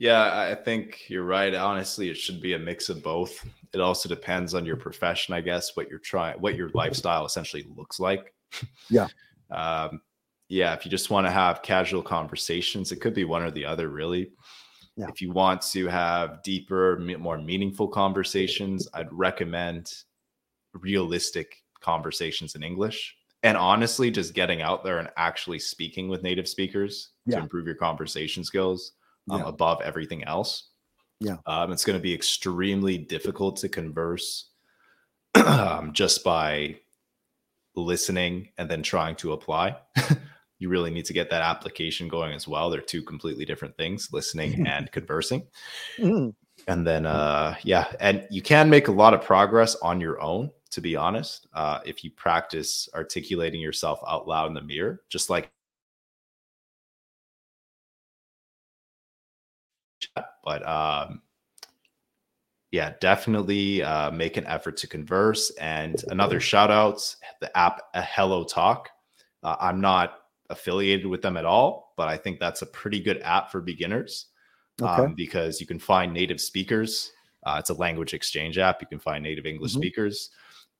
Yeah, I think you're right. Honestly, it should be a mix of both. It also depends on your profession, I guess, what you're trying, what your lifestyle essentially looks like. Yeah. Um, yeah, if you just want to have casual conversations, it could be one or the other, really. Yeah. If you want to have deeper, more meaningful conversations, I'd recommend realistic conversations in English. And honestly, just getting out there and actually speaking with native speakers Yeah. to improve your conversation skills um, Yeah. above everything else. Yeah. Um, it's going to be extremely difficult to converse um, just by listening and then trying to apply. you really need to get that application going as well. They're two completely different things, listening and conversing. Mm, And then, uh, yeah, and you can make a lot of progress on your own, to be honest, uh, if you practice articulating yourself out loud in the mirror, just like. But um, yeah, definitely uh, make an effort to converse. And another shout outs the app uh, Hello Talk. Uh, I'm not affiliated with them at all, but I think that's a pretty good app for beginners Okay. um, because you can find native speakers. Uh, it's a language exchange app. You can find native English Mhm. speakers,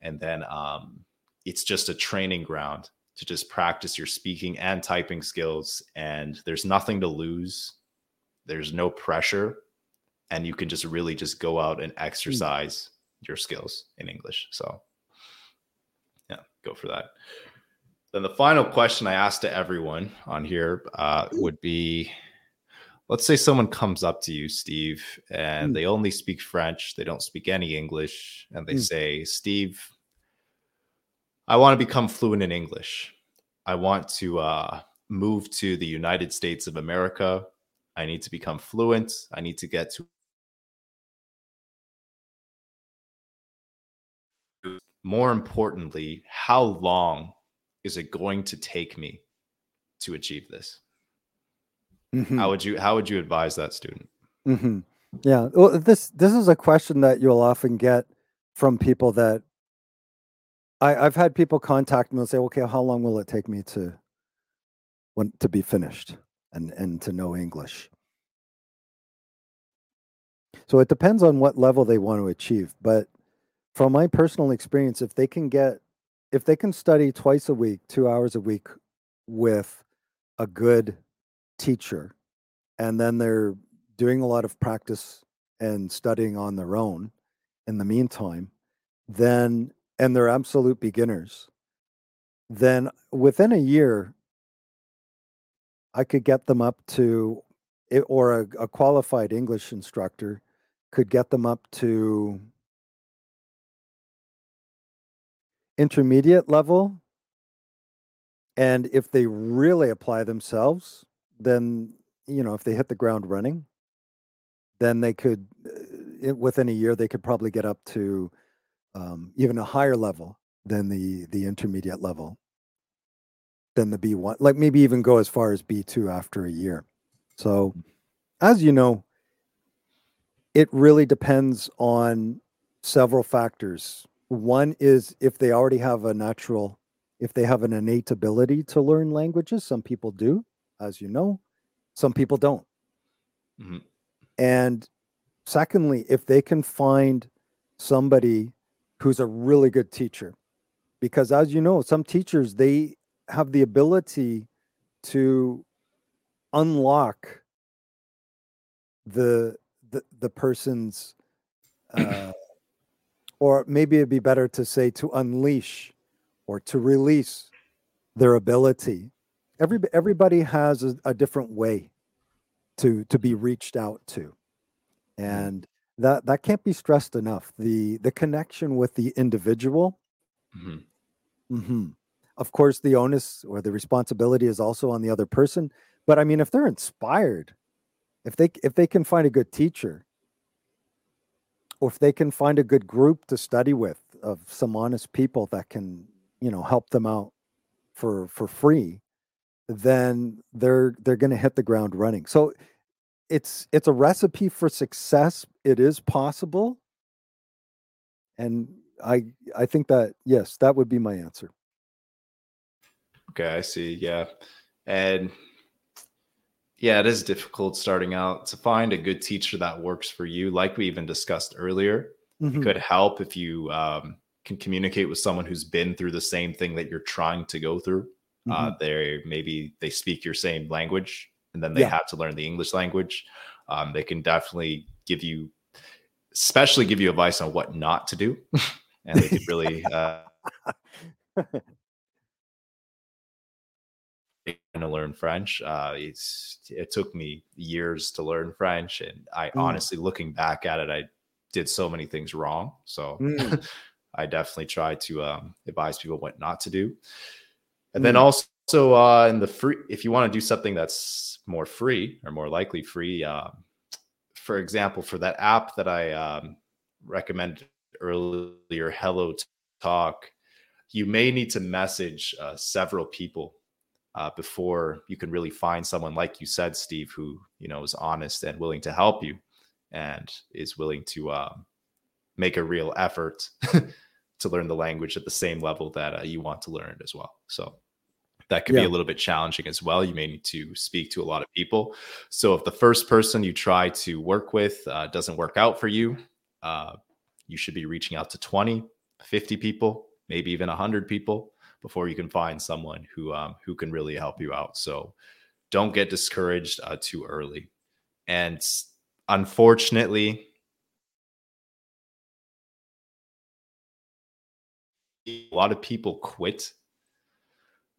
and then um, it's just a training ground to just practice your speaking and typing skills. And there's nothing to lose. There's no pressure, and you can just really just go out and exercise mm. your skills in English. So, yeah, go for that. Then the final question I asked to everyone on here uh, would be let's say someone comes up to you, Steve, and mm. they only speak French, they don't speak any English, and they mm. say, Steve, I want to become fluent in English. I want to uh, move to the United States of America. I need to become fluent. I need to get to. More importantly, how long is it going to take me to achieve this? Mm-hmm. How would you how would you advise that student? Mm-hmm. Yeah, well, this this is a question that you'll often get from people that I, I've had people contact me and say, "Okay, how long will it take me to want to be finished and and to know English?" So it depends on what level they want to achieve, but from my personal experience, if they can get if they can study twice a week, two hours a week with a good teacher and then they're doing a lot of practice and studying on their own in the meantime then and they're absolute beginners then within a year i could get them up to or a, a qualified english instructor could get them up to intermediate level. And if they really apply themselves then you know if they hit the ground running then they could uh, within a year they could probably get up to um, even a higher level than the the intermediate level than the b1 like maybe even go as far as b2 after a year so as you know it really depends on several factors one is if they already have a natural if they have an innate ability to learn languages some people do as you know. Some people don't. Mm-hmm. And secondly, if they can find somebody who's a really good teacher, because as you know, some teachers they have the ability to unlock the the, the person's uh, or maybe it'd be better to say to unleash or to release their ability every everybody has a, a different way to to be reached out to mm-hmm. and that that can't be stressed enough the the connection with the individual mm-hmm. Mm-hmm. Of course the onus or the responsibility is also on the other person but i mean if they're inspired if they if they can find a good teacher or if they can find a good group to study with of some honest people that can you know help them out for for free then they're they're going to hit the ground running. So it's it's a recipe for success. It is possible. And I I think that yes, that would be my answer. Okay, I see. Yeah. And yeah, it is difficult starting out to find a good teacher that works for you. Like we even discussed earlier, mm-hmm. it could help if you um, can communicate with someone who's been through the same thing that you're trying to go through. Uh, mm-hmm. Uh, they maybe they speak your same language, and then they yeah. have to learn the English language. Um, they can definitely give you, especially give you advice on what not to do, and they could really. Uh, to learn French. Uh, it's it took me years to learn French, and I mm. honestly, looking back at it, I did so many things wrong. So mm. I definitely try to um, advise people what not to do. And then mm. also uh, in the free, if you want to do something that's more free or more likely free, uh, for example, for that app that I um, recommended earlier, Hello Talk, you may need to message uh, several people uh, before you can really find someone like you said, Steve, who you know is honest and willing to help you and is willing to uh, make a real effort to learn the language at the same level that uh, you want to learn it as well. So that could yeah. be a little bit challenging as well. You may need to speak to a lot of people. So if the first person you try to work with uh, doesn't work out for you, uh, you should be reaching out to 20 50 people, maybe even 100 people before you can find someone who um, who can really help you out. So don't get discouraged uh, too early. And unfortunately, a lot of people quit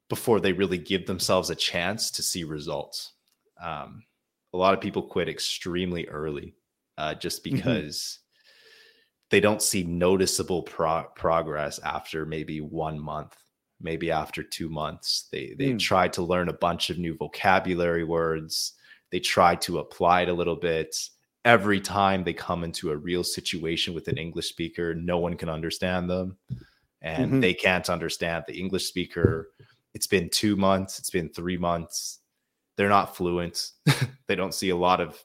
before they really give themselves a chance to see results. Um, a lot of people quit extremely early uh, just Mm-hmm. because they don't see noticeable pro- progress after maybe one month, maybe after two months. They they Mm. tried to learn a bunch of new vocabulary words. They tried to apply it a little bit. Every time they come into a real situation with an English speaker, no one can understand them, and Mhm. they can't understand the English speaker. It's been two months. It's been three months. They're not fluent. they don't see a lot of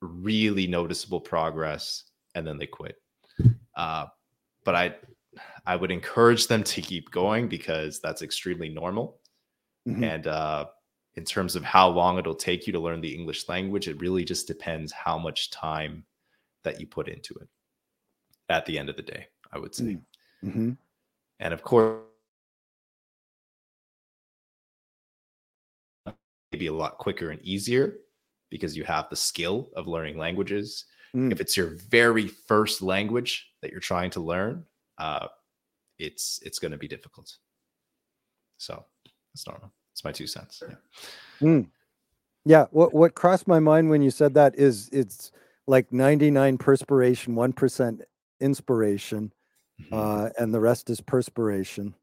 really noticeable progress, and then they quit. Uh, but I, I would encourage them to keep going because that's extremely normal. Mhm. And uh, in terms of how long it'll take you to learn the English language, it really just depends how much time that you put into it. At the end of the day, I would say. Mhm. And of course, maybe a lot quicker and easier because you have the skill of learning languages. Mm. If it's your very first language that you're trying to learn, uh, it's it's going to be difficult. So it's normal. It's my two cents. Yeah. Mm. Yeah, what what crossed my mind when you said that is it's like 99 perspiration, 1% inspiration, Mhm. uh, and the rest is perspiration.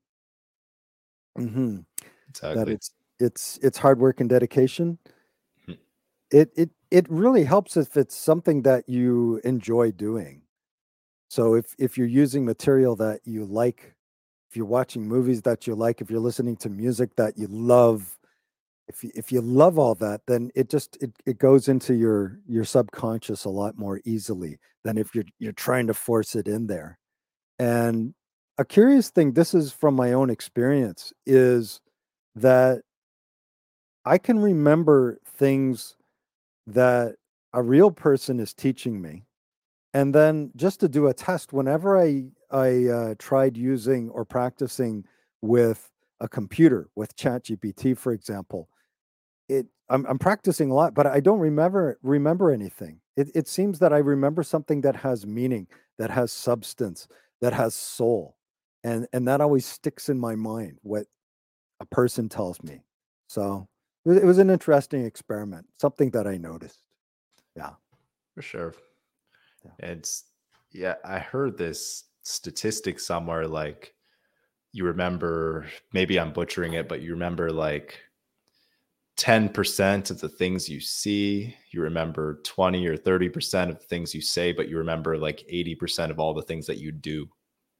Mm-hmm. That it's it's it's hard work and dedication. Mhm. It it it really helps if it's something that you enjoy doing. So if if you're using material that you like, if you're watching movies that you like, if you're listening to music that you love, if you, if you love all that, then it just it, it goes into your your subconscious a lot more easily than if you're you're trying to force it in there. And a curious thing, this is from my own experience, is that I can remember things that a real person is teaching me. And then just to do a test, whenever I I uh, tried using or practicing with a computer with ChatGPT, for example, it I'm, I'm practicing a lot, but I don't remember remember anything. It, it seems that I remember something that has meaning, that has substance, that has soul, and and that always sticks in my mind. What a person tells me. So it was, it was an interesting experiment, something that I noticed. Yeah for sure. Yeah. It's yeah, I heard this statistic somewhere like you remember maybe I'm butchering it, but you remember like 10% of the things you see, you remember 20 or 30% of the things you say, but you remember like 80% of all the things that you do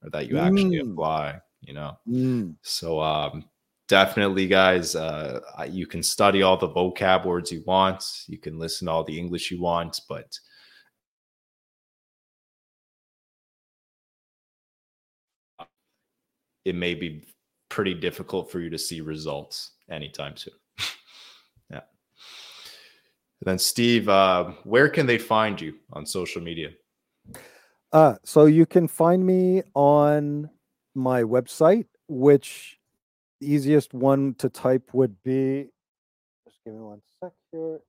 or that you actually Mm. apply, you know. Mm, So um definitely guys, uh you can study all the vocab words you want, you can listen to all the English you want, but it may be pretty difficult for you to see results anytime soon. yeah. And then Steve, uh, where can they find you on social media? Uh, so you can find me on my website, which the easiest one to type would be. Just give me one sec here.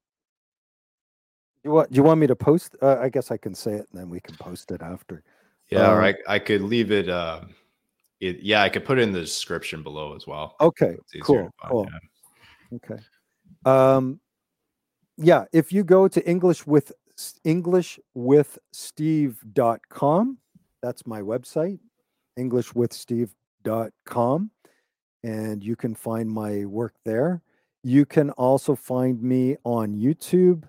You want? Do you want me to post? Uh, I guess I can say it, and then we can post it after. Yeah, or Uh, I, I could leave it. Uh, it. Yeah, I could put it in the description below as well. Okay, easier cool, to find, cool. yeah. Okay. Um, yeah, if you go to English with EnglishWithSteve.com, that's my website, EnglishWithSteve.com, and you can find my work there. You can also find me on YouTube,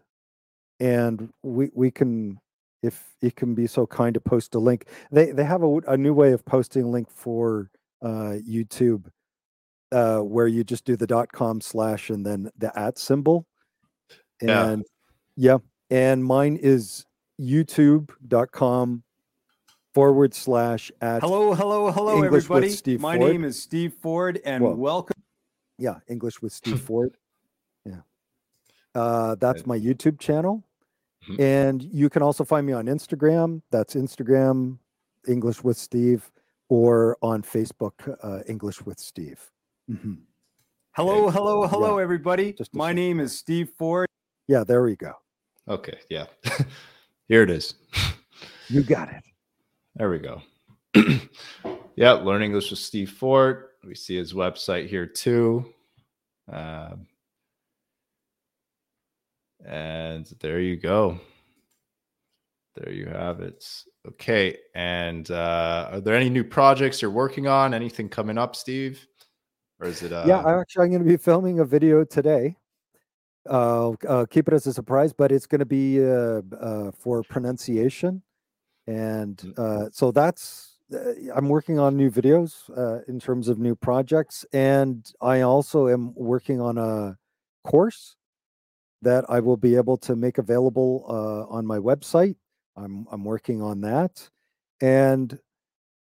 and we we can, if it can be so kind to post a link. They they have a, a new way of posting link for uh, YouTube uh, where you just do the dot com slash and then the at symbol. And yeah, and mine is youtube.com forward slash at Hello, hello, hello, English with everybody. Steve My Ford. name is Steve Ford, and Whoa. welcome. yeah, English with Steve Ford. Yeah. Uh, that's my YouTube channel. Mhm. And you can also find me on Instagram. That's Instagram, English with Steve. or on Facebook, uh, English with Steve. Mhm. hello, Okay. hello, hello, Yeah. everybody. Just My sec. name is Steve Ford. Yeah, there we go. Okay, yeah. Here it is. You got it. There we go. yeah, Learn English with Steve Ford. We see his website here too. Um, and there you go. There you have it. Okay. And uh, are there any new projects you're working on? Anything coming up, Steve? Or is it? Uh, yeah, I actually, I'm going to be filming a video today. Uh, uh, keep it as a surprise, but it's going to be uh, uh, for pronunciation, and Mm. uh, so that's. Uh, I'm working on new videos uh, in terms of new projects, and I also am working on a course that I will be able to make available uh, on my website. I'm I'm working on that, and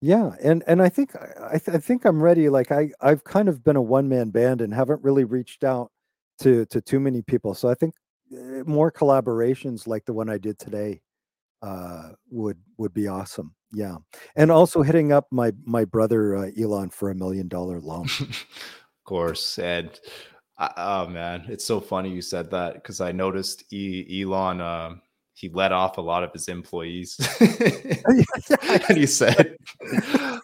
yeah, and and I think I th- I think I'm ready. Like I I've kind of been a one man band and haven't really reached out to to too many people. So I think uh, more collaborations like the one I did today uh would would be awesome. Yeah. And also hitting up my my brother uh, Elon for a million dollar loan. of course. And I, oh man, it's so funny you said that because I noticed e- Elon. Um, he let off a lot of his employees, and he said,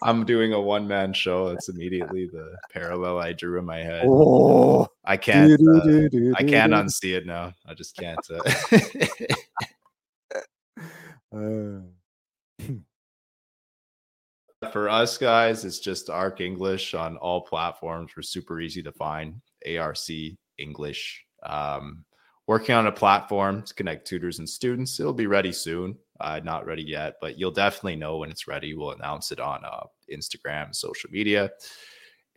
"I'm doing a one man show." That's immediately the parallel I drew in my head. oh, I can't. do, do, do, I can't unsee it now. I just can't. Uh, Uh, for us guys, it's just ARC English on all platforms. We're super easy to find. ARC English. Um, working on a platform to connect tutors and students. It'll be ready soon. Uh, not ready yet, but you'll definitely know when it's ready. We'll announce it on uh, Instagram, social media.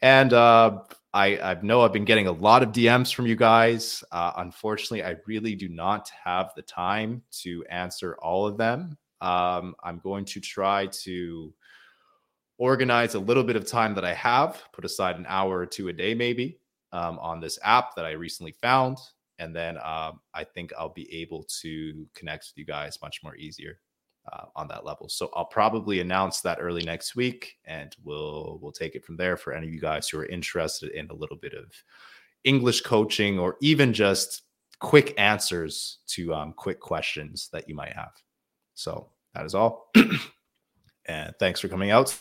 And uh, I, I know I've been getting a lot of DMs from you guys. Uh, unfortunately, I really do not have the time to answer all of them. Um, I'm going to try to organize a little bit of time that I have, put aside an hour or two a day, maybe, um, on this app that I recently found. And then um, I think I'll be able to connect with you guys much more easier uh, on that level. So I'll probably announce that early next week, and we'll we'll take it from there for any of you guys who are interested in a little bit of English coaching or even just quick answers to um, quick questions that you might have. So that is all. and thanks for coming out